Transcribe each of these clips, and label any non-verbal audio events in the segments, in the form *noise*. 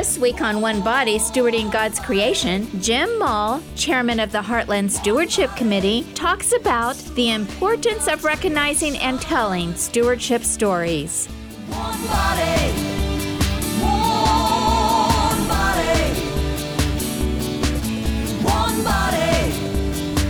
This week on One Body, Stewarding God's Creation, Jim Mall, chairman of the Heartland Stewardship Committee, talks about the importance of recognizing and telling stewardship stories. One body, one body, one body,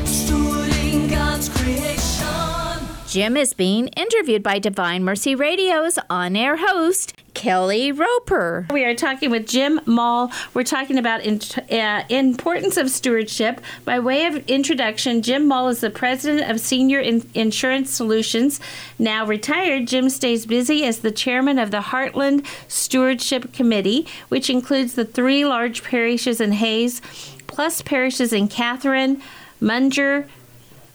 stewarding God's creation. Jim is being interviewed by Divine Mercy Radio's on air host, Kelly Roper. We are talking with Jim Mall. We're talking about in, uh, importance of stewardship. By way of introduction, Jim Mall is the president of Senior in- Insurance Solutions. Now retired, Jim stays busy as the chairman of the Heartland Stewardship Committee, which includes the three large parishes in Hays, plus parishes in Catherine, Munjor.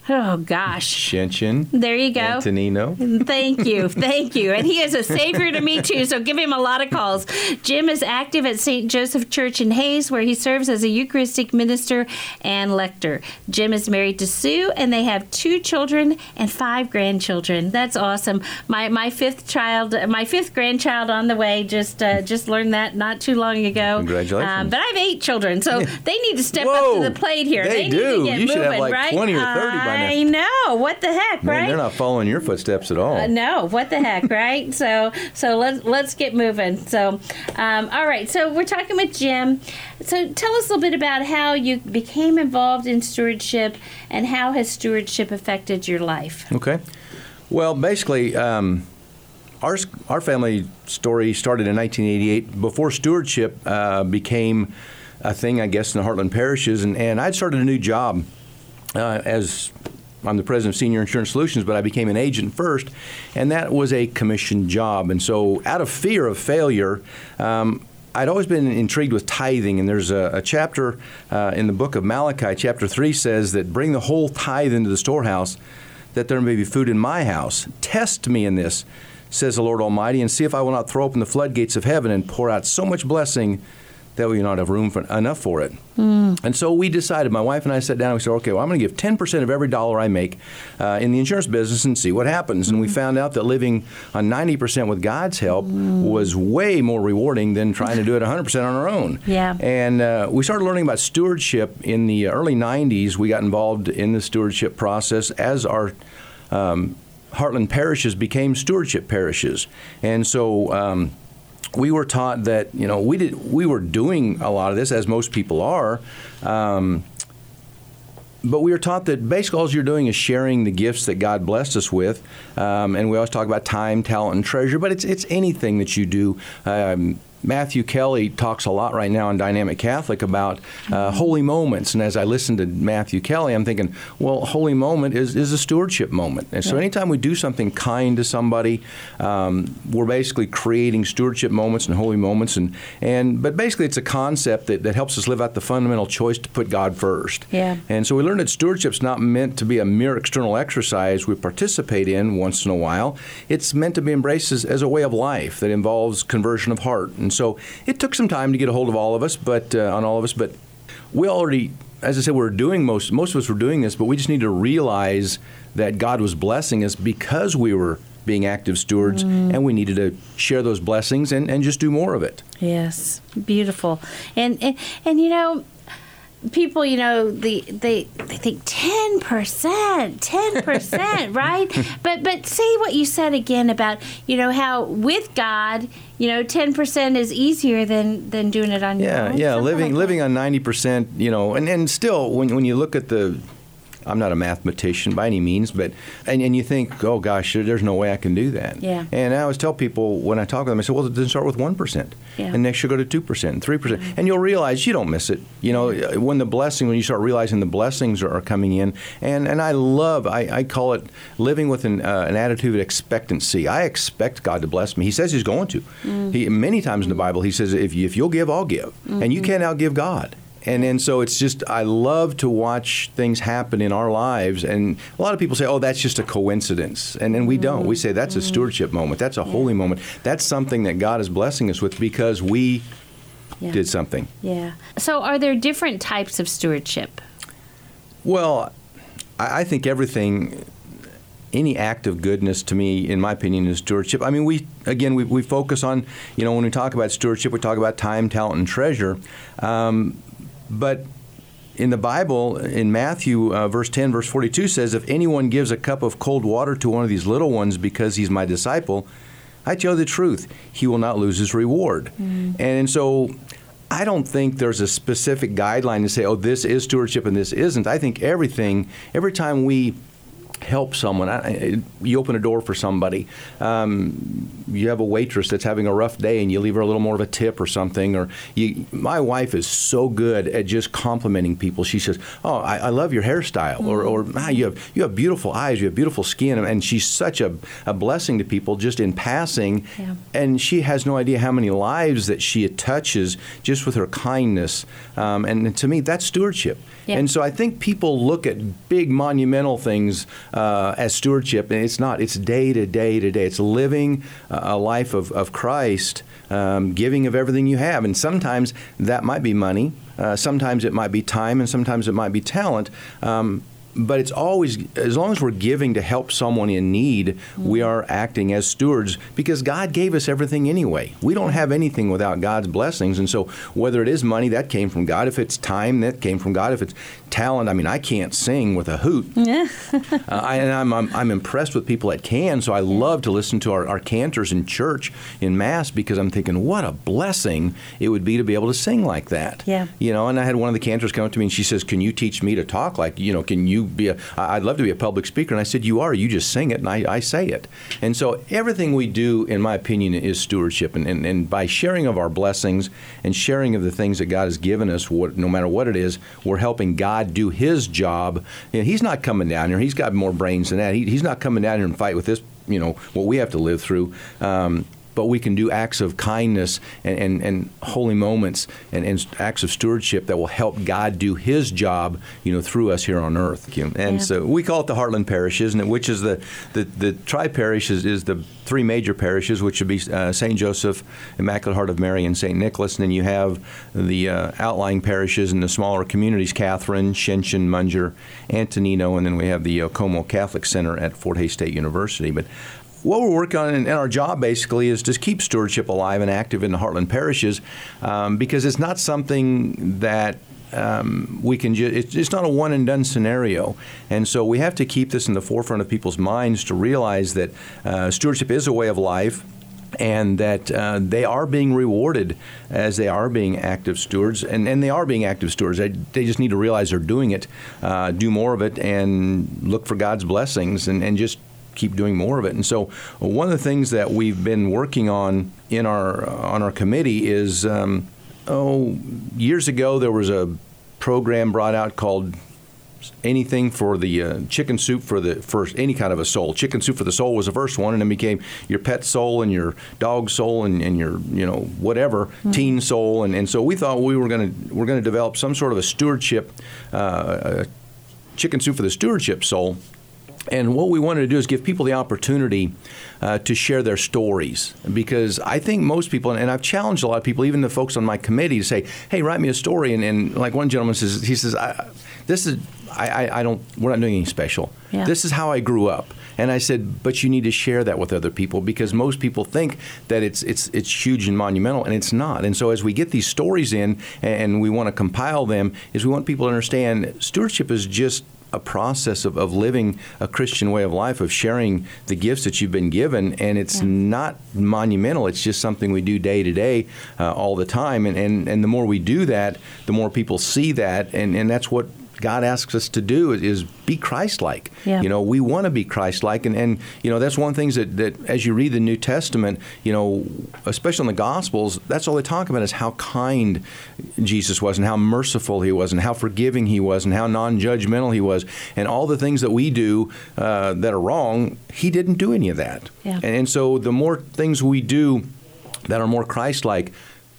Oh gosh. Schoenchen. There you go. Antonino. Thank you. Thank you. And he is a savior to me, too, so give him a lot of calls. Jim is active at St. Joseph Church in Hays, where he serves as a Eucharistic minister and lector. Jim is married to Sue, and they have two children and five grandchildren. That's awesome. My my fifth child, my fifth grandchild on the way. Just uh, just learned that not too long ago. Congratulations. Um, but I have eight children, so they need to step up to the plate here. they need do. to get You should have like right? 20 or 30 by I know. What the heck, Man, right? they're not following your footsteps at all. Uh, no, what the heck, right? so, so let's let's get moving. So, um, all right. So we're talking with Jim. So tell us a little bit about how you became involved in stewardship and how has stewardship affected your life. Okay. Well, basically, um, our our family story started in 1988. Before stewardship uh, became a thing, I guess, in the Heartland parishes, and, and I'd started a new job uh, as I'm the president of Senior Insurance Solutions, but I became an agent first, and that was a commission job. And so, out of fear of failure, um, I'd always been intrigued with tithing, and there's a, a chapter uh, in the book of Malachi, chapter 3 says that bring the whole tithe into the storehouse, that there may be food in my house. Test me in this, says the Lord Almighty, and see if I will not throw open the floodgates of heaven and pour out so much blessing that we not have room for, enough for it. And so we decided, my wife and I sat down and we said, okay, well, I'm going to give 10% of every dollar I make uh, in the insurance business and see what happens. And we found out that living on 90% with God's help was way more rewarding than trying to do it 100% on our own. *laughs* Yeah. And uh, we started learning about stewardship in the early 90s. We got involved in the stewardship process as our um, Heartland parishes became stewardship parishes. And so, um, we were taught that you know we did we were doing a lot of this as most people are. Um, but we were taught that basically all you're doing is sharing the gifts that God blessed us with, um, and we always talk about time, talent, and treasure. But it's it's anything that you do. Um, Matthew Kelly talks a lot right now in Dynamic Catholic about uh, holy moments, and as I listen to Matthew Kelly, I'm thinking, well, holy moment is, is a stewardship moment, and so anytime we do something kind to somebody, um, we're basically creating stewardship moments and holy moments, and, and but basically it's a concept that, that helps us live out the fundamental choice to put God first. Yeah. And so we learned that stewardship's not meant to be a mere external exercise we participate in once in a while. It's meant to be embraced as, as a way of life that involves conversion of heart. And so it took some time to get a hold of all of us, but uh, on all of us, but we already, as I said, we we're doing most most of us were doing this, but we just need to realize that God was blessing us because we were being active stewards, and we needed to share those blessings and, and just do more of it. Yes, beautiful. And and, and you know, people, you know, the they they think ten percent, ten *laughs* percent, right? But but say what you said again about you know how with God, you know, ten percent is easier than than doing it on your Yeah, own. yeah, living like living on ninety percent, you know, and, and still when when you look at the I'm not a mathematician by any means, but and, and you think, oh gosh, there's no way I can do that. Yeah. And I always tell people when I talk with them, I say, well, then start with one percent, Yeah. and next you'll go to two percent, three percent, and you'll realize you don't miss it. You know, when the blessing, when you start realizing the blessings are, are coming in, and and I love, I, I call it living with an, uh, an attitude of expectancy. I expect God to bless me. He says He's going to. Mm-hmm. He many times in the Bible He says, if you, if you'll give, I'll give, and you can't outgive God. And then so it's just I love to watch things happen in our lives, and a lot of people say, "Oh, that's just a coincidence," and and we don't. We say that's a stewardship moment. That's a holy moment. That's something that God is blessing us with because we Yeah. did something. Yeah. So are there different types of stewardship? Well, I, I think everything any act of goodness to me, in my opinion, is stewardship. I mean, we again we, we focus on you know when we talk about stewardship, we talk about time, talent, and treasure, um, but in the Bible, in Matthew, uh, verse 10, verse 42 says, If anyone gives a cup of cold water to one of these little ones because he's my disciple, I tell you the truth, he will not lose his reward. And so I don't think there's a specific guideline to say, oh, this is stewardship and this isn't. I think everything, every time we help someone. I, you open a door for somebody. Um, you have a waitress that's having a rough day, and you leave her a little more of a tip or something. Or you, my wife is so good at just complimenting people. She says, "Oh, I, I love your hairstyle," or, or ah, "You have you have beautiful eyes, you have beautiful skin," and she's such a, a blessing to people just in passing. Yeah. And she has no idea how many lives that she touches just with her kindness. Um, and to me, that's stewardship. Yeah. And so I think people look at big monumental things uh, as stewardship, and it's not. It's day to day to day. It's living uh, a life of, of Christ, um, giving of everything you have. And sometimes that might be money, uh, sometimes it might be time, and sometimes it might be talent. Um, but it's always, as long as we're giving to help someone in need, we are acting as stewards because God gave us everything anyway. We don't have anything without God's blessings. And so, whether it is money, that came from God. If it's time, that came from God. If it's talent, I mean, I can't sing with a hoot. *laughs* Uh, I, and I'm, I'm, I'm impressed with people that can, so I love to listen to our, our cantors in church, in Mass, because I'm thinking, what a blessing it would be to be able to sing like that. Yeah. You know, and I had one of the cantors come up to me and she says, Can you teach me to talk? Like, you know, can you be a, I'd love to be a public speaker. And I said, You are. You just sing it and I, I say it. And so everything we do, in my opinion, is stewardship. And, and, and by sharing of our blessings and sharing of the things that God has given us, what, no matter what it is, we're helping God do His job. And He's not coming down here. He's got more brains than that. He, he's not coming down here and fight with this, you know, what we have to live through. Um, but we can do acts of kindness and, and, and holy moments and, and acts of stewardship that will help God do His job, you know, through us here on earth. And Yeah. so we call it the Heartland Parishes, and which is the the, the tri parish is, is the three major parishes, which would be uh, St. Joseph, Immaculate Heart of Mary, and St. Nicholas. And then you have the uh, outlying parishes and the smaller communities: Catherine, Schoenchen, Munjor, Antonino, and then we have the uh, Comeau Catholic Center at Fort Hays State University. But what we're working on and our job basically is to keep stewardship alive and active in the Heartland parishes um, because it's not something that um, we can just, it's, it's not a one and done scenario. And so we have to keep this in the forefront of people's minds to realize that uh, stewardship is a way of life and that uh, they are being rewarded as they are being active stewards, and, and they are being active stewards. They, they just need to realize they're doing it, uh, do more of it, and look for God's blessings, and, and just keep doing more of it. And so, one of the things that we've been working on in our on our committee is, um, oh, years ago there was a program brought out called anything for the uh, chicken soup for the first any kind of a soul. Chicken soup for the soul was the first one, and then became your pet soul and your dog soul and, and your you know whatever teen soul, and, and so we thought we were going to we're going to develop some sort of a stewardship, uh, uh, chicken soup for the stewardship soul. And what we wanted to do is give people the opportunity uh, to share their stories. Because I think most people, and I've challenged a lot of people, even the folks on my committee, to say, hey, write me a story. And, and like one gentleman says, he says, I, this is, I, I, I don't, we're not doing anything special. Yeah. This is how I grew up. And I said, but you need to share that with other people because most people think that it's it's it's huge and monumental, and it's not. And so as we get these stories in and we want to compile them, is we want people to understand stewardship is just a process of, of living a Christian way of life, of sharing the gifts that you've been given, and it's not monumental. It's just something we do day to day, uh, all the time. And, and and the more we do that, the more people see that, and, and that's what God asks us to do is, is be Christ-like. Yeah. You know, we want to be Christ-like, and, and you know that's one of the things that, that as you read the New Testament, you know, especially in the Gospels, that's all they talk about is how kind Jesus was, and how merciful He was, and how forgiving He was, and how non-judgmental He was, and all the things that we do uh, that are wrong. He didn't do any of that, Yeah. and, and so the more things we do that are more Christ-like.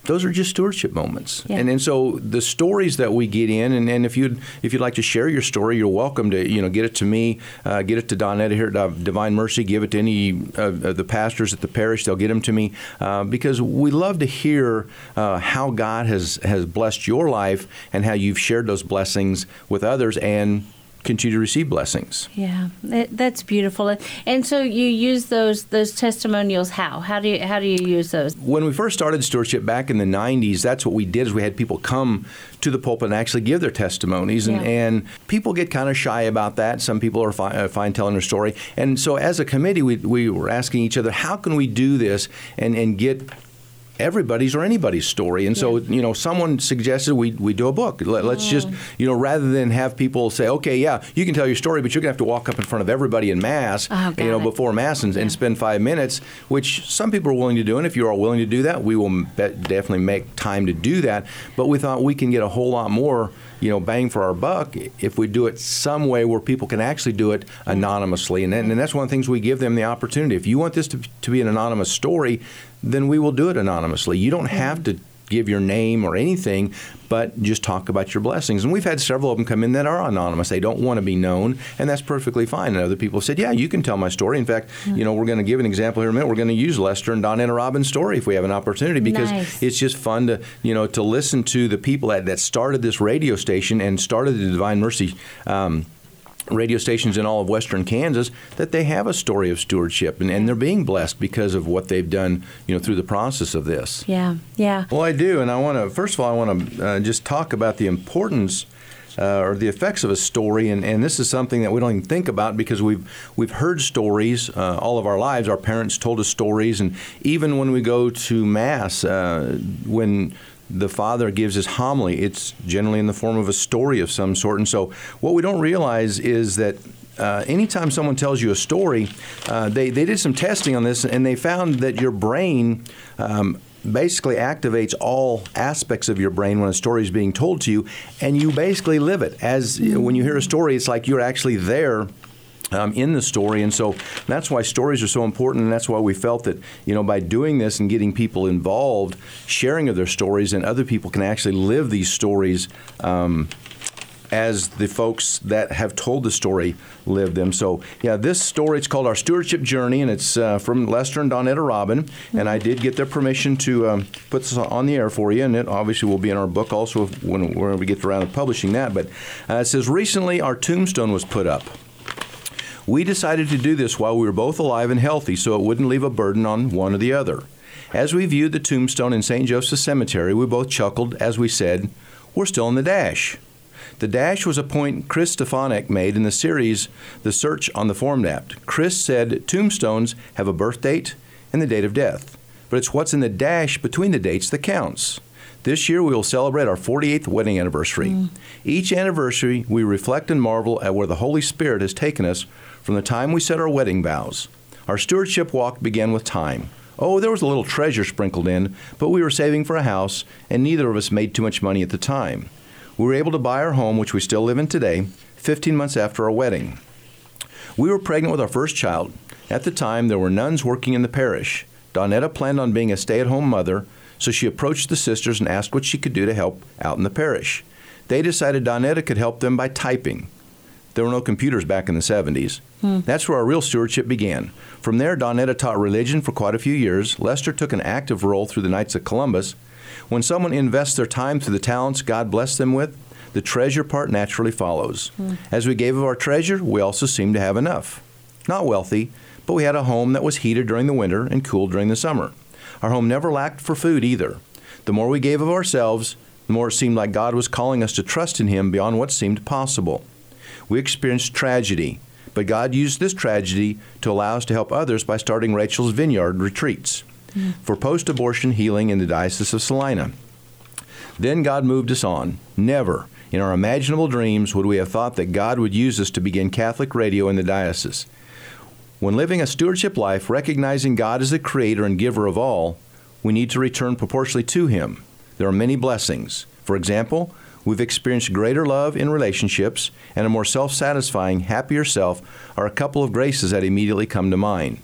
Those are just stewardship moments, Yeah. and and so the stories that we get in, and, and if you'd if you'd like to share your story, you're welcome to you know get it to me, uh, get it to Donetta here at Divine Mercy, give it to any of of the pastors at the parish. They'll get them to me uh, because we love to hear uh, how God has has blessed your life and how you've shared those blessings with others and continue to receive blessings. Yeah, that, that's beautiful. And so you use those those testimonials. How? How do you how do you use those? When we first started stewardship back in the 90s, that's what we did is we had people come to the pulpit and actually give their testimonies. And, Yeah. and people get kind of shy about that. Some people are fi- uh, fine telling their story. And so as a committee, we, we were asking each other, how can we do this and, and get everybody's or anybody's story. And so, you know, someone suggested we, we do a book. Let, us oh. just, you know, rather than have people say, okay, yeah, you can tell your story, but you're going to have to walk up in front of everybody in mass, Oh, you know, it. before mass and, and spend five minutes, which some people are willing to do. And if you are willing to do that, we will definitely make time to do that. But we thought we can get a whole lot more, you know, bang for our buck if we do it some way where people can actually do it anonymously. And, then- and that's one of the things we give them the opportunity. If you want this to, to be an anonymous story, then we will do it anonymously. You don't have to give your name or anything, but just talk about your blessings. And we've had several of them come in that are anonymous. They don't want to be known, and that's perfectly fine. And other people said, "Yeah, you can tell my story." In fact, you know, we're going to give an example here in a minute. We're going to use Lester and Donetta Robben's story if we have an opportunity because Nice. it's just fun to you know to listen to the people that, that started this radio station and started the Divine Mercy. Um, radio stations in all of western Kansas that they have a story of stewardship and, and they're being blessed because of what they've done you know through the process of this. Yeah, yeah. Well, I do, and I want to. First of all, I want to uh, just talk about the importance uh, or the effects of a story, and, and this is something that we don't even think about because we've we've heard stories uh, all of our lives. Our parents told us stories, and even when we go to mass, uh, when the father gives his homily, it's generally in the form of a story of some sort. And so, what we don't realize is that uh, anytime someone tells you a story, uh, they, they did some testing on this and they found that your brain um, basically activates all aspects of your brain when a story is being told to you, and you basically live it. As when you hear a story, it's like you're actually there um, in the story, and so that's why stories are so important, and that's why we felt that you know by doing this and getting people involved, sharing of their stories, and other people can actually live these stories. Um, as the folks that have told the story live them. So, yeah, this story, it's called Our Stewardship Journey, and it's uh, from Lester and Donetta Robben. And I did get their permission to um, put this on the air for you, and it obviously will be in our book also if, when, when we get around to publishing that. But uh, it says, Recently, our tombstone was put up. We decided to do this while we were both alive and healthy so it wouldn't leave a burden on one or the other. As we viewed the tombstone in St. Joseph's Cemetery, we both chuckled as we said, We're still in the dash. The dash was a point Chris Stefanik made in the series The Search on the Formed Apt. Chris said tombstones have a birth date and the date of death, but it's what's in the dash between the dates that counts. This year we will celebrate our 48th wedding anniversary. Mm. Each anniversary we reflect and marvel at where the Holy Spirit has taken us from the time we set our wedding vows. Our stewardship walk began with time. Oh, there was a little treasure sprinkled in, but we were saving for a house, and neither of us made too much money at the time. We were able to buy our home, which we still live in today, 15 months after our wedding. We were pregnant with our first child. At the time, there were nuns working in the parish. Donetta planned on being a stay at home mother, so she approached the sisters and asked what she could do to help out in the parish. They decided Donetta could help them by typing. There were no computers back in the 70s. Hmm. That's where our real stewardship began. From there, Donetta taught religion for quite a few years. Lester took an active role through the Knights of Columbus. When someone invests their time through the talents God blessed them with, the treasure part naturally follows. Hmm. As we gave of our treasure, we also seemed to have enough. Not wealthy, but we had a home that was heated during the winter and cooled during the summer. Our home never lacked for food either. The more we gave of ourselves, the more it seemed like God was calling us to trust in Him beyond what seemed possible. We experienced tragedy, but God used this tragedy to allow us to help others by starting Rachel's Vineyard retreats for post abortion healing in the Diocese of Salina. Then God moved us on. Never, in our imaginable dreams, would we have thought that God would use us to begin Catholic radio in the diocese. When living a stewardship life, recognizing God as the creator and giver of all, we need to return proportionally to Him. There are many blessings. For example, we've experienced greater love in relationships and a more self satisfying, happier self are a couple of graces that immediately come to mind.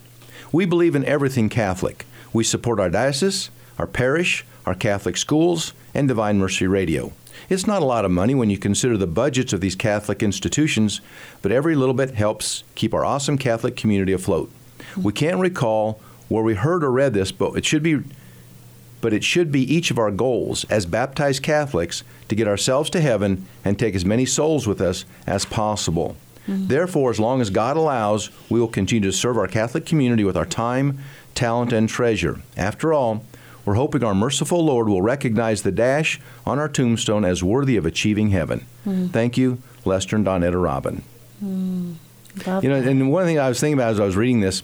We believe in everything Catholic. We support our diocese, our parish, our Catholic schools, and Divine Mercy Radio. It's not a lot of money when you consider the budgets of these Catholic institutions, but every little bit helps keep our awesome Catholic community afloat. We can't recall where we heard or read this, but it should be but it should be each of our goals as baptized Catholics to get ourselves to heaven and take as many souls with us as possible. Mm-hmm. Therefore, as long as God allows, we will continue to serve our Catholic community with our time, talent, and treasure. After all, we're hoping our merciful Lord will recognize the dash on our tombstone as worthy of achieving heaven. Mm-hmm. Thank you, Lester and Donetta Robben. Mm-hmm. Love You know, and one thing I was thinking about as I was reading this,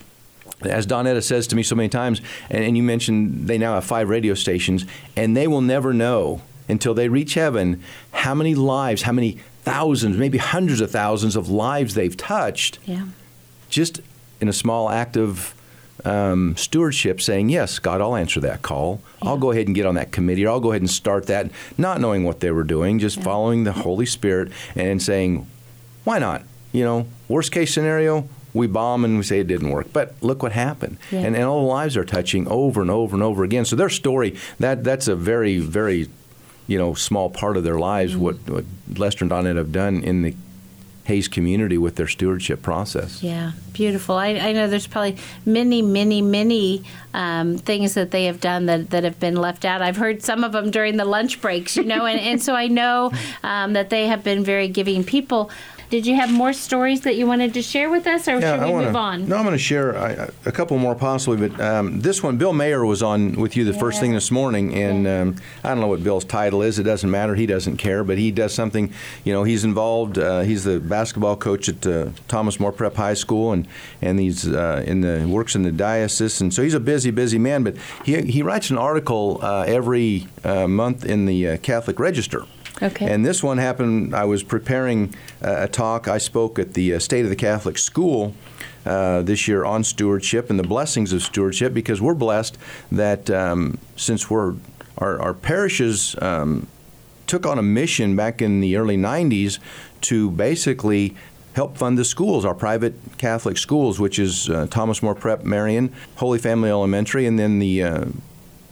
as Donetta says to me so many times, and, and you mentioned they now have five radio stations, and they will never know until they reach heaven how many lives, how many thousands, maybe hundreds of thousands of lives they've touched yeah. just in a small act of um, stewardship, saying, Yes, God, I'll answer that call. I'll go ahead and get on that committee, or I'll go ahead and start that, not knowing what they were doing, just following the Holy Spirit and saying, Why not? You know, worst case scenario, we bomb and we say it didn't work. But look what happened. Yeah. And, and all the lives are touching over and over and over again. So their story, that that's a very, very, you know, small part of their lives, what, what Lester and Donette have done in the Hays community with their stewardship process. Yeah, beautiful. I, I know there's probably many, many, many um, things that they have done that, that have been left out. I've heard some of them during the lunch breaks, you know, and, and so I know *laughs* um, that they have been very giving people. Did you have more stories that you wanted to share with us, or should we wanna, move on? No, I'm going to share a, a couple more possibly, but um, this one, Bill Mayer was on with you the first thing this morning, and um, I don't know what Bill's title is. It doesn't matter. He doesn't care, but he does something. You know, he's involved. Uh, he's the basketball coach at uh, Thomas More Prep High School, and and he's uh, in the works in the diocese, and so he's a busy, busy man. But he he writes an article uh, every uh, month in the uh, Catholic Register. Okay. And this one happened. I was preparing uh, a talk. I spoke at the uh, State of the Catholic School uh, this year on stewardship and the blessings of stewardship because we're blessed that um, since we're our, our parishes um, took on a mission back in the early 90s to basically help fund the schools, our private Catholic schools, which is uh, Thomas More Prep Marian, Holy Family Elementary, and then the uh,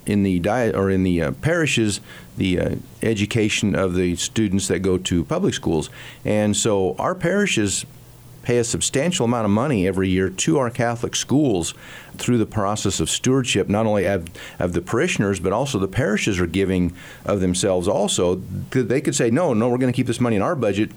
in the diet or in the uh, parishes the uh, education of the students that go to public schools and so our parishes pay a substantial amount of money every year to our Catholic schools through the process of stewardship, not only of, of the parishioners, but also the parishes are giving of themselves also. They could say, no, no, we're going to keep this money in our budget.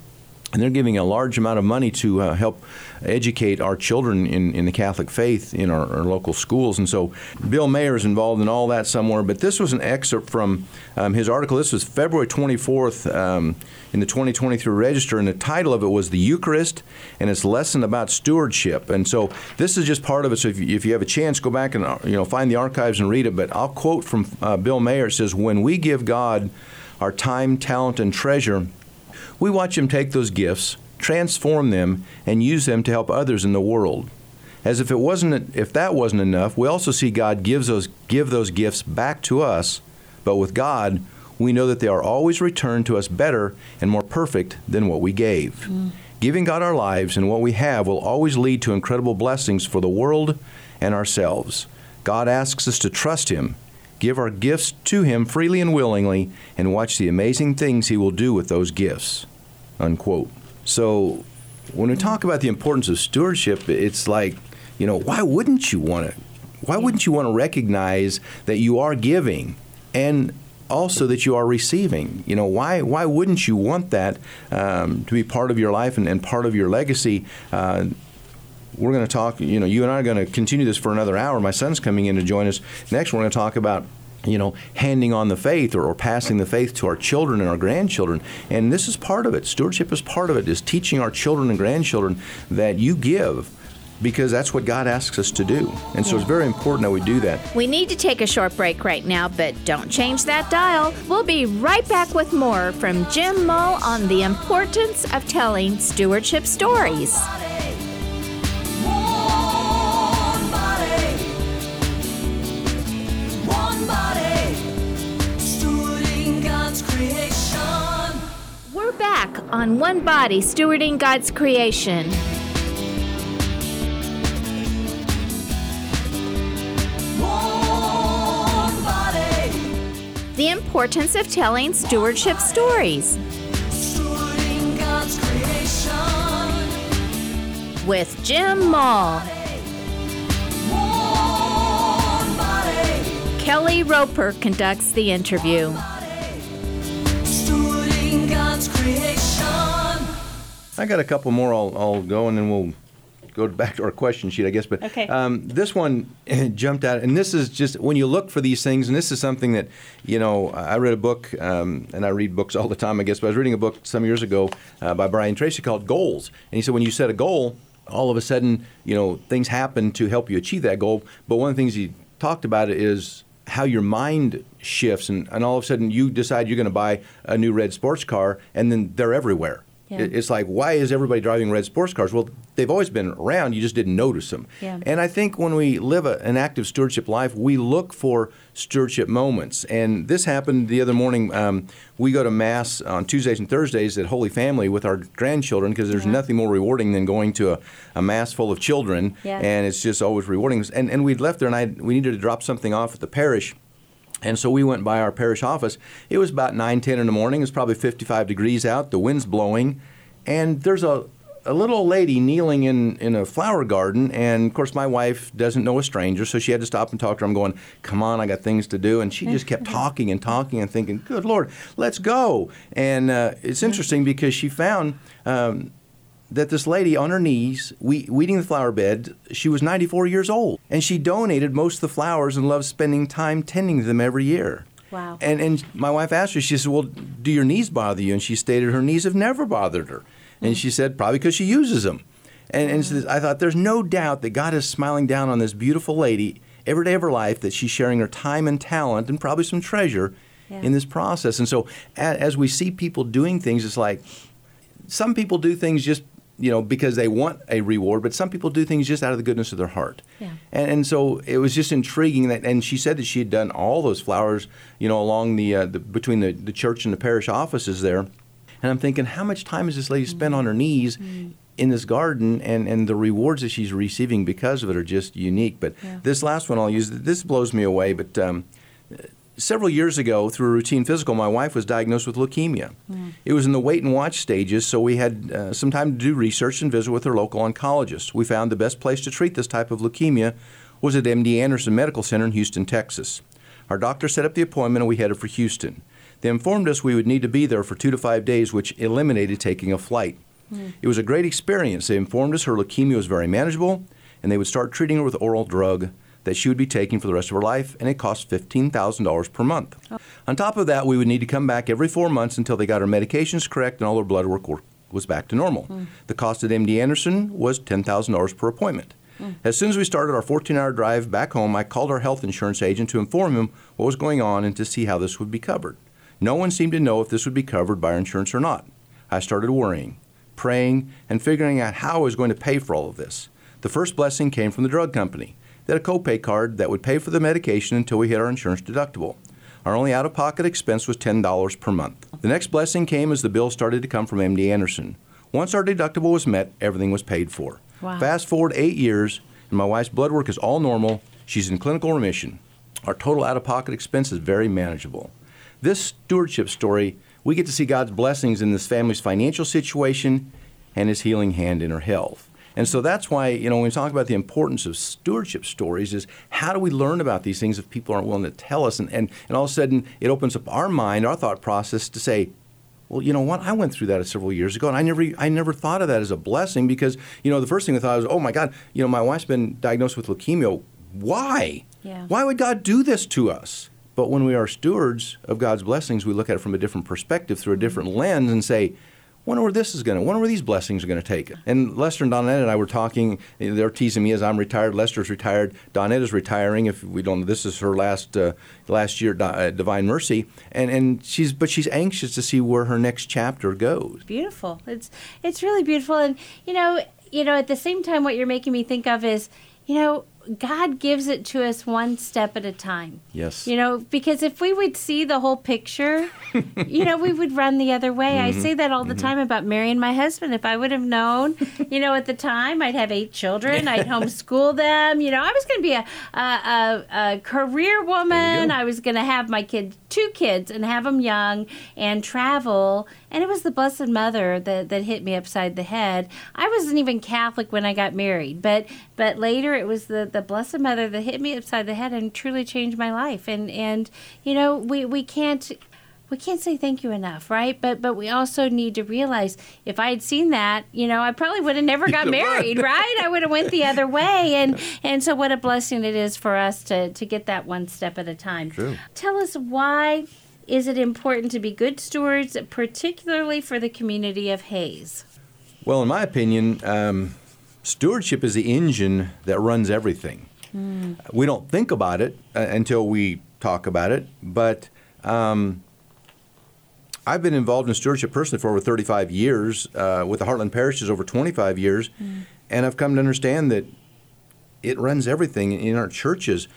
And they're giving a large amount of money to uh, help educate our children in, in the Catholic faith in our, our local schools. And so Bill Mayer is involved in all that somewhere. But this was an excerpt from um, his article. This was February 24th um, in the 2023 Register, and the title of it was The Eucharist and its Lesson About Stewardship. And so this is just part of it. So if you, if you have a chance, go back and uh, you know find the archives and read it. But I'll quote from uh, Bill Mayer. It says, When we give God our time, talent, and treasure, we watch him take those gifts, transform them, and use them to help others in the world. As if it wasn't if that wasn't enough, we also see God gives those give those gifts back to us, but with God, we know that they are always returned to us better and more perfect than what we gave. Mm. Giving God our lives and what we have will always lead to incredible blessings for the world and ourselves. God asks us to trust him give our gifts to him freely and willingly, and watch the amazing things he will do with those gifts. Unquote. So, when we talk about the importance of stewardship, it's like, you know, why wouldn't you want to? Why wouldn't you want to recognize that you are giving and also that you are receiving? You know, why why wouldn't you want that um, to be part of your life and, and part of your legacy? Uh, we're going to talk, you know, you and I are going to continue this for another hour. My son's coming in to join us. Next, we're going to talk about, you know, handing on the faith or, or passing the faith to our children and our grandchildren. And this is part of it. Stewardship is part of it, is teaching our children and grandchildren that you give because that's what God asks us to do. And so it's very important that we do that. We need to take a short break right now, but don't change that dial. We'll be right back with more from Jim Mull on the importance of telling stewardship stories. On One Body Stewarding God's Creation. One body, The importance of telling stewardship stories stewarding God's creation. with Jim Mull. Kelly Roper conducts the interview. Stewarding God's creation. I got a couple more. I'll, I'll go and then we'll go back to our question sheet, I guess. But Okay. um, this one *clears throat* jumped out, and this is just when you look for these things, and this is something that you know. I read a book, um, and I read books all the time, I guess. But I was reading a book some years ago uh, by Brian Tracy called Goals, and he said when you set a goal, all of a sudden, you know, things happen to help you achieve that goal. But one of the things he talked about is how your mind shifts, and, and all of a sudden you decide you're going to buy a new red sports car, and then they're everywhere. Yeah. It's like, why is everybody driving red sports cars? Well, they've always been around. You just didn't notice them. Yeah. And I think when we live a, an active stewardship life, we look for stewardship moments. And this happened the other morning. Um, we go to Mass on Tuesdays and Thursdays at Holy Family with our grandchildren because there's Yeah. nothing more rewarding than going to a, a Mass full of children. Yeah. And it's just always rewarding. And, and we'd left there and I, we needed to drop something off at the parish. And so we went by our parish office. It was about 9, 10 in the morning. It was probably 55 degrees out. The wind's blowing. And there's a, a little old lady kneeling in, in a flower garden. And of course, my wife doesn't know a stranger, so she had to stop and talk to her. I'm going, come on, I got things to do. And she just kept talking and talking and thinking, good Lord, let's go. And uh, it's interesting because she found. Um, that this lady on her knees, we, weeding the flower bed, she was 94 years old. And she donated most of the flowers and loves spending time tending them every year. Wow. And, and my wife asked her, she said, Well, do your knees bother you? And she stated her knees have never bothered her. And she said, Probably because she uses them. And, and so I thought, there's no doubt that God is smiling down on this beautiful lady every day of her life, that she's sharing her time and talent and probably some treasure Yeah. in this process. And so a, as we see people doing things, it's like, some people do things just you know because they want a reward but some people do things just out of the goodness of their heart. Yeah. and, and so it was just intriguing that and she said that she had done all those flowers you know along the, uh, the between the, the church and the parish offices there. And i'm thinking how much time has this lady spent on her knees in this garden? And, and the rewards that she's receiving because of it are just unique. But Yeah. this last one i'll use this blows me away but um, Several years ago, through a routine physical, my wife was diagnosed with leukemia. It was in the wait and watch stages, so we had uh, some time to do research and visit with her local oncologist. We found the best place to treat this type of leukemia was at MD Anderson Medical Center in Houston, Texas. Our doctor set up the appointment and we headed for Houston. They informed us we would need to be there for two to five days, which eliminated taking a flight. It was a great experience. They informed us her leukemia was very manageable and they would start treating her with oral drug that she would be taking for the rest of her life, and it cost $15,000 per month. Oh. On top of that, we would need to come back every four months until they got her medications correct and all her blood work wor- was back to normal. Hmm. The cost at MD Anderson was $10,000 per appointment. Hmm. As soon as we started our 14 hour drive back home, I called our health insurance agent to inform him what was going on and to see how this would be covered. No one seemed to know if this would be covered by our insurance or not. I started worrying, praying, and figuring out how I was going to pay for all of this. The first blessing came from the drug company. Had a copay card that would pay for the medication until we hit our insurance deductible. Our only out of pocket expense was $10 per month. The next blessing came as the bill started to come from MD Anderson. Once our deductible was met, everything was paid for. Wow. Fast forward eight years, and my wife's blood work is all normal. She's in clinical remission. Our total out of pocket expense is very manageable. This stewardship story, we get to see God's blessings in this family's financial situation and his healing hand in her health. And so that's why, you know, when we talk about the importance of stewardship stories is how do we learn about these things if people aren't willing to tell us? And, and, and all of a sudden it opens up our mind, our thought process to say, well, you know what? I went through that several years ago, and I never, I never thought of that as a blessing because, you know, the first thing I thought was, oh my God, you know, my wife's been diagnosed with leukemia. Why? Yeah. Why would God do this to us? But when we are stewards of God's blessings, we look at it from a different perspective, through a different lens, and say, wonder where this is going to, wonder where these blessings are going to take it. And Lester and Donette and I were talking. They're teasing me as I'm retired. Lester's retired. Donette is retiring. If we don't, this is her last uh, last year, at Divine Mercy, and and she's but she's anxious to see where her next chapter goes. beautiful. It's it's really beautiful, and you know, you know, at the same time, what you're making me think of is, you know, God gives it to us one step at a time. Yes. You know, because if we would see the whole picture, *laughs* you know, we would run the other way. I say that all the time about marrying my husband. If I would have known, you know, at the time, I'd have eight children, I'd *laughs* homeschool them. You know, I was going to be a, a, a, a career woman. I was going to have my kids, two kids, and have them young and travel. And it was the Blessed Mother that, that hit me upside the head. I wasn't even Catholic when I got married, but but later it was the, the Blessed Mother that hit me upside the head and truly changed my life. And and you know, we we can't we can't say thank you enough, right? But but we also need to realize if I had seen that, you know, I probably would have never got married, right? I would have went the other way, and and so what a blessing it is for us to to get that one step at a time. True. Tell us why is it important to be good stewards, particularly for the community of Hays? Well, in my opinion, um, stewardship is the engine that runs everything. We don't think about it uh, until we talk about it, but um, I've been involved in stewardship personally for over 35 years, uh, with the Heartland Parishes over 25 years, and I've come to understand that it runs everything in our churches.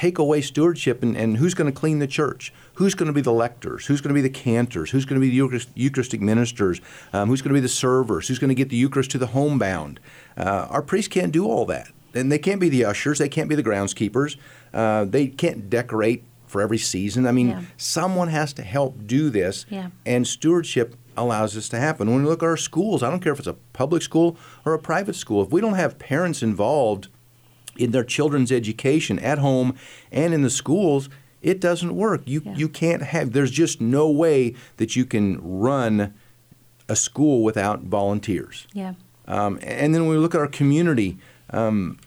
Take away stewardship, and, and who's going to clean the church? Who's going to be the lectors? Who's going to be the cantors? Who's going to be the Eucharist, Eucharistic ministers? Um, who's going to be the servers? Who's going to get the Eucharist to the homebound? Uh, our priests can't do all that. And they can't be the ushers, they can't be the groundskeepers, uh, they can't decorate for every season. I mean, Yeah. someone has to help do this, Yeah. and stewardship allows this to happen. When we look at our schools, I don't care if it's a public school or a private school, if we don't have parents involved in their children's education at home and in the schools, it doesn't work. You Yeah. you can't have. There's just no way that you can run a school without volunteers. Yeah. Um, and then when we look at our community, um,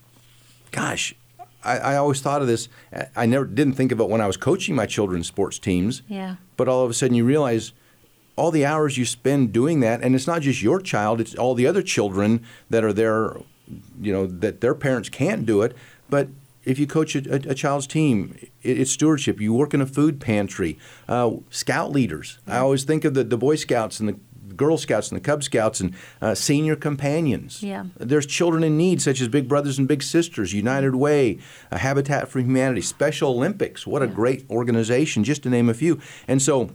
gosh, I, I always thought of this. I- I never didn't think of it when I was coaching my children's sports teams. Yeah. But all of a sudden, you realize all the hours you spend doing that, and it's not just your child; it's all the other children that are there. You know that their parents can't do it, but if you coach a, a, a child's team, it, it's stewardship. You work in a food pantry. Uh, scout leaders. I always think of the, the Boy Scouts and the Girl Scouts and the Cub Scouts and uh, senior companions. Yeah. There's children in need, such as Big Brothers and Big Sisters, United Way, uh, Habitat for Humanity, Special Olympics. What a great organization, just to name a few. And so,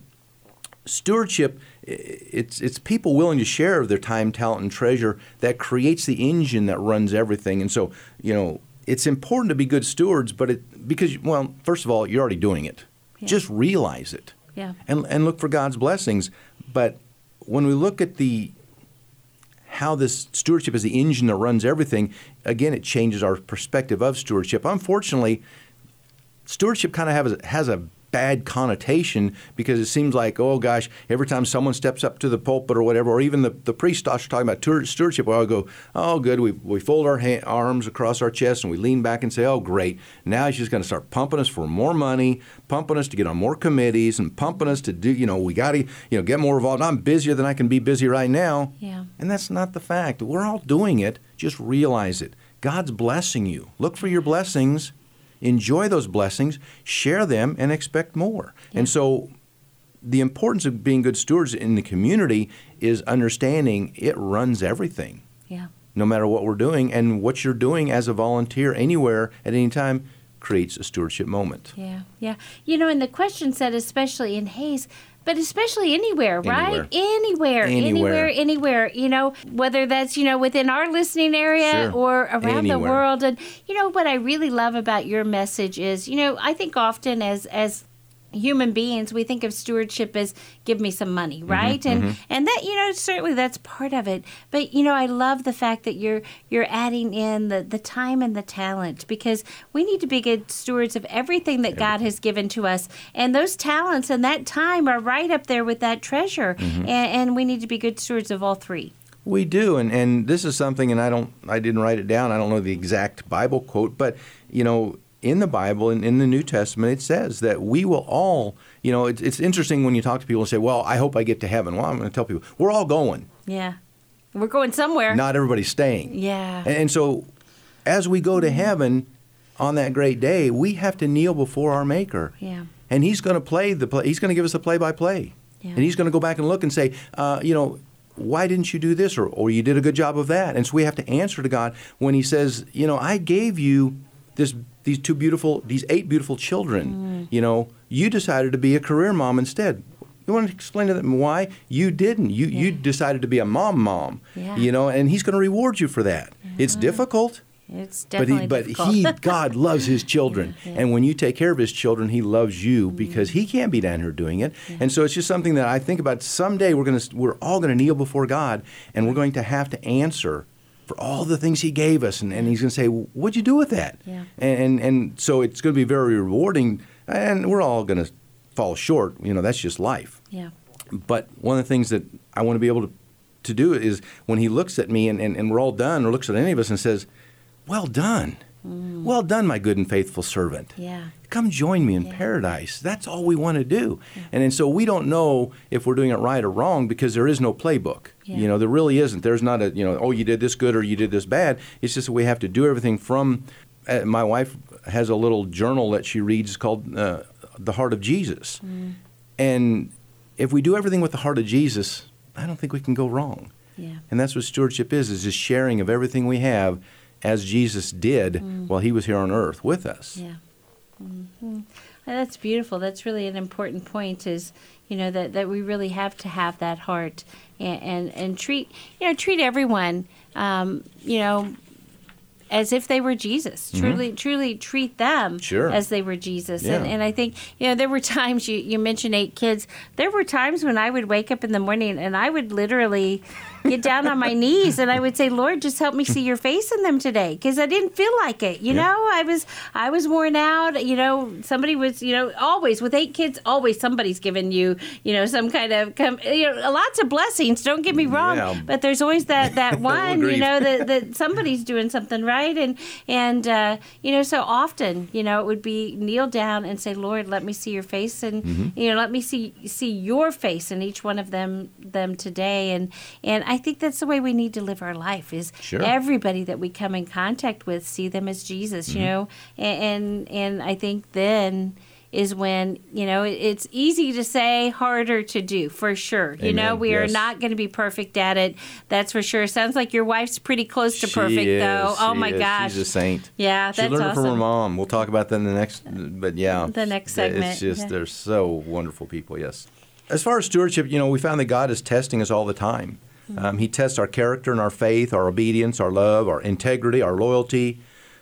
stewardship it's it's people willing to share their time talent and treasure that creates the engine that runs everything. And so you know it's important to be good stewards but it because well first of all you're already doing it. Yeah. just realize it. Yeah. and and look for God's blessings. But when we look at the how this stewardship is the engine that runs everything again it changes our perspective of stewardship. Unfortunately stewardship kind of has, has a bad connotation because it seems like, oh gosh, every time someone steps up to the pulpit or whatever, or even the, the priest starts talking about stewardship, well, I go, oh good, we, we fold our ha- arms across our chest and we lean back and say, oh great, now he's just going to start pumping us for more money, pumping us to get on more committees, and pumping us to do, you know, we got to, you know, get more involved. I'm busier than I can be busy right now. Yeah. And that's not the fact. We're all doing it. Just realize it. God's blessing you. Look for your blessings, enjoy those blessings, share them, and expect more. And so, the importance of being good stewards in the community is understanding it runs everything, Yeah. no matter what we're doing. And what you're doing as a volunteer anywhere at any time creates a stewardship moment. Yeah, yeah. You know, and the question said, especially in Hays, but especially anywhere, right? Anywhere, Anywhere. anywhere, anywhere. You know, whether that's you know within our listening area Sure. or around the world. And you know what I really love about your message is, you know, I think often as as human beings we think of stewardship as give me some money mm-hmm, right? And mm-hmm. and that you know certainly that's part of it. But you know i love the fact that you're you're adding in the the time and the talent because we need to be good stewards of everything that god has given to us. And those talents and that time are right up there with that treasure. Mm-hmm. And, and we need to be good stewards of all three. We do, and, and this is something, and I don't, I didn't write it down. I don't know the exact Bible quote, but you know, in the Bible, and in the New Testament, it says that we will all, you know, it's, it's interesting when you talk to people and say, "Well, I hope I get to heaven." Well, I'm going to tell people we're all going. yeah we're going somewhere Not everybody's staying. yeah And, and so, as we go to heaven on that great day, we have to kneel before our Maker. yeah and he's going to play the play. He's going to give us the play-by-play, Yeah. and he's going to go back and look and say, uh, you know, why didn't you do this, or or you did a good job of that? And so we have to answer to God when He says, you know, I gave you this these two beautiful, these eight beautiful children. Mm. You know, you decided to be a career mom instead. You want to explain to them why you didn't? You you decided to be a mom mom. Yeah. You know, and He's going to reward you for that. It's difficult. it's But definitely he, but *laughs* he, God loves his children, and when you take care of his children, he loves you because he can't be down here doing it. And so it's just something that I think about. Someday we're gonna, we're all gonna kneel before God, and we're going to have to answer for all the things He gave us, and, and He's going to say, "What'd you do with that?" Yeah. And and so it's going to be very rewarding, and we're all going to fall short. You know, that's just life. Yeah. But one of the things that I want to be able to, to do is when he looks at me and, and, and we're all done, or looks at any of us and says, Well done. Well done, my good and faithful servant. Mm. Yeah. Come join me in Yeah. paradise. That's all we want to do. And, and so we don't know if we're doing it right or wrong because there is no playbook. Yeah. You know, there really isn't. There's not a, you know, oh, you did this good or you did this bad. It's just that we have to do everything from. Uh, my wife has a little journal that she reads called uh, The Heart of Jesus. Mm. And if we do everything with the heart of Jesus, I don't think we can go wrong. Yeah. And that's what stewardship is, is just sharing of everything we have as Jesus did while he was here on earth with us. Yeah. hmm That's beautiful. That's really an important point. Is you know that, that we really have to have that heart and and, and treat you know treat everyone um, you know as if they were Jesus. Truly, truly treat them Mm-hmm. Sure. as they were Jesus. And, and I think, you know, there were times, you, you mentioned eight kids, there were times when I would wake up in the morning and I would literally get down on my knees and I would say, Lord, just help me see your face in them today. Because I didn't feel like it. You Yeah. know, I was, I was worn out. You know, somebody was, you know, always with eight kids, always somebody's giving you, you know, some kind of, com- you know, lots of blessings. Don't get me wrong. Yeah. But there's always that, that *laughs* one, you know, that, *laughs* that somebody's doing something right and and uh, you know so often you know it would be kneel down and say lord let me see your face and Mm-hmm. you know let me see see your face in each one of them them today and and i think that's the way we need to live our life is Sure. everybody that we come in contact with see them as jesus Mm-hmm. you know and, and and i think then is when you know it- it's easy to say harder to do for sure you know Amen. we are not going to be perfect at it that's for sure sounds like your wife's pretty close to She perfect is, though oh my is. gosh She's a saint. yeah She that's learned it awesome from her mom. We'll talk about that in the next, but yeah. The next segment, It's just, yeah. they're so wonderful people, yes. As far as stewardship, you know, we found that God is testing us all the time. Mm-hmm. Um, he tests our character and our faith, our obedience, our love, our integrity, our loyalty.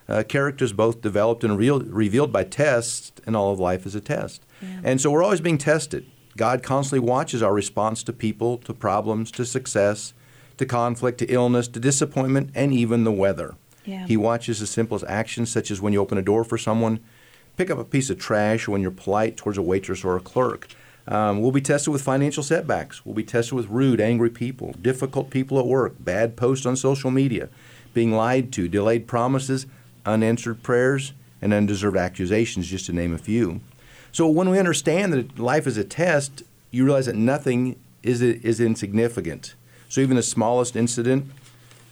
Uh, character is both developed and real, revealed by tests, and all of life is a test. And so we're always being tested. God constantly watches our response to people, to problems, to success, to conflict, to illness, to disappointment, and even the weather. Yeah. He watches the simplest actions, such as when you open a door for someone, pick up a piece of trash, or when you're polite towards a waitress or a clerk. Um, we'll be tested with financial setbacks. We'll be tested with rude, angry people, difficult people at work, bad posts on social media, being lied to, delayed promises, unanswered prayers, and undeserved accusations, just to name a few. So when we understand that life is a test, you realize that nothing is, is insignificant. So even the smallest incident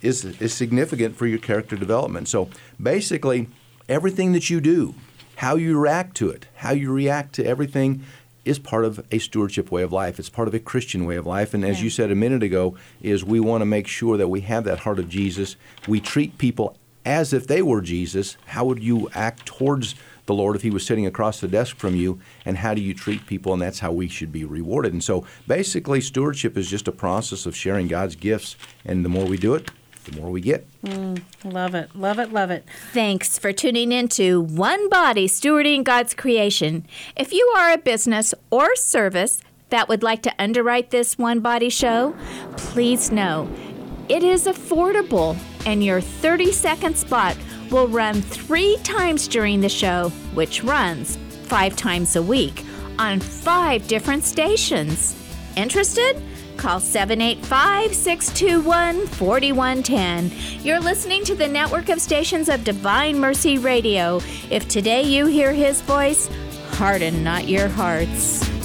is, is significant for your character development. So basically, everything that you do, how you react to it, how you react to everything, is part of a stewardship way of life. It's part of a Christian way of life. And as you said a minute ago, is we want to make sure that we have that heart of Jesus. We treat people as if they were Jesus. How would you act towards the Lord if He was sitting across the desk from you? And how do you treat people? And that's how we should be rewarded. And so basically, stewardship is just a process of sharing God's gifts. And the more we do it, the more we get. Mm, love it love it love it Thanks for tuning in to One Body Stewarding God's Creation. If you are a business or service that would like to underwrite this One Body show, please know it is affordable and your 30 second spot will run three times during the show, which runs five times a week on five different stations. Interested? Call 785 621 4110. You're listening to the network of stations of Divine Mercy Radio. If today you hear his voice, harden not your hearts.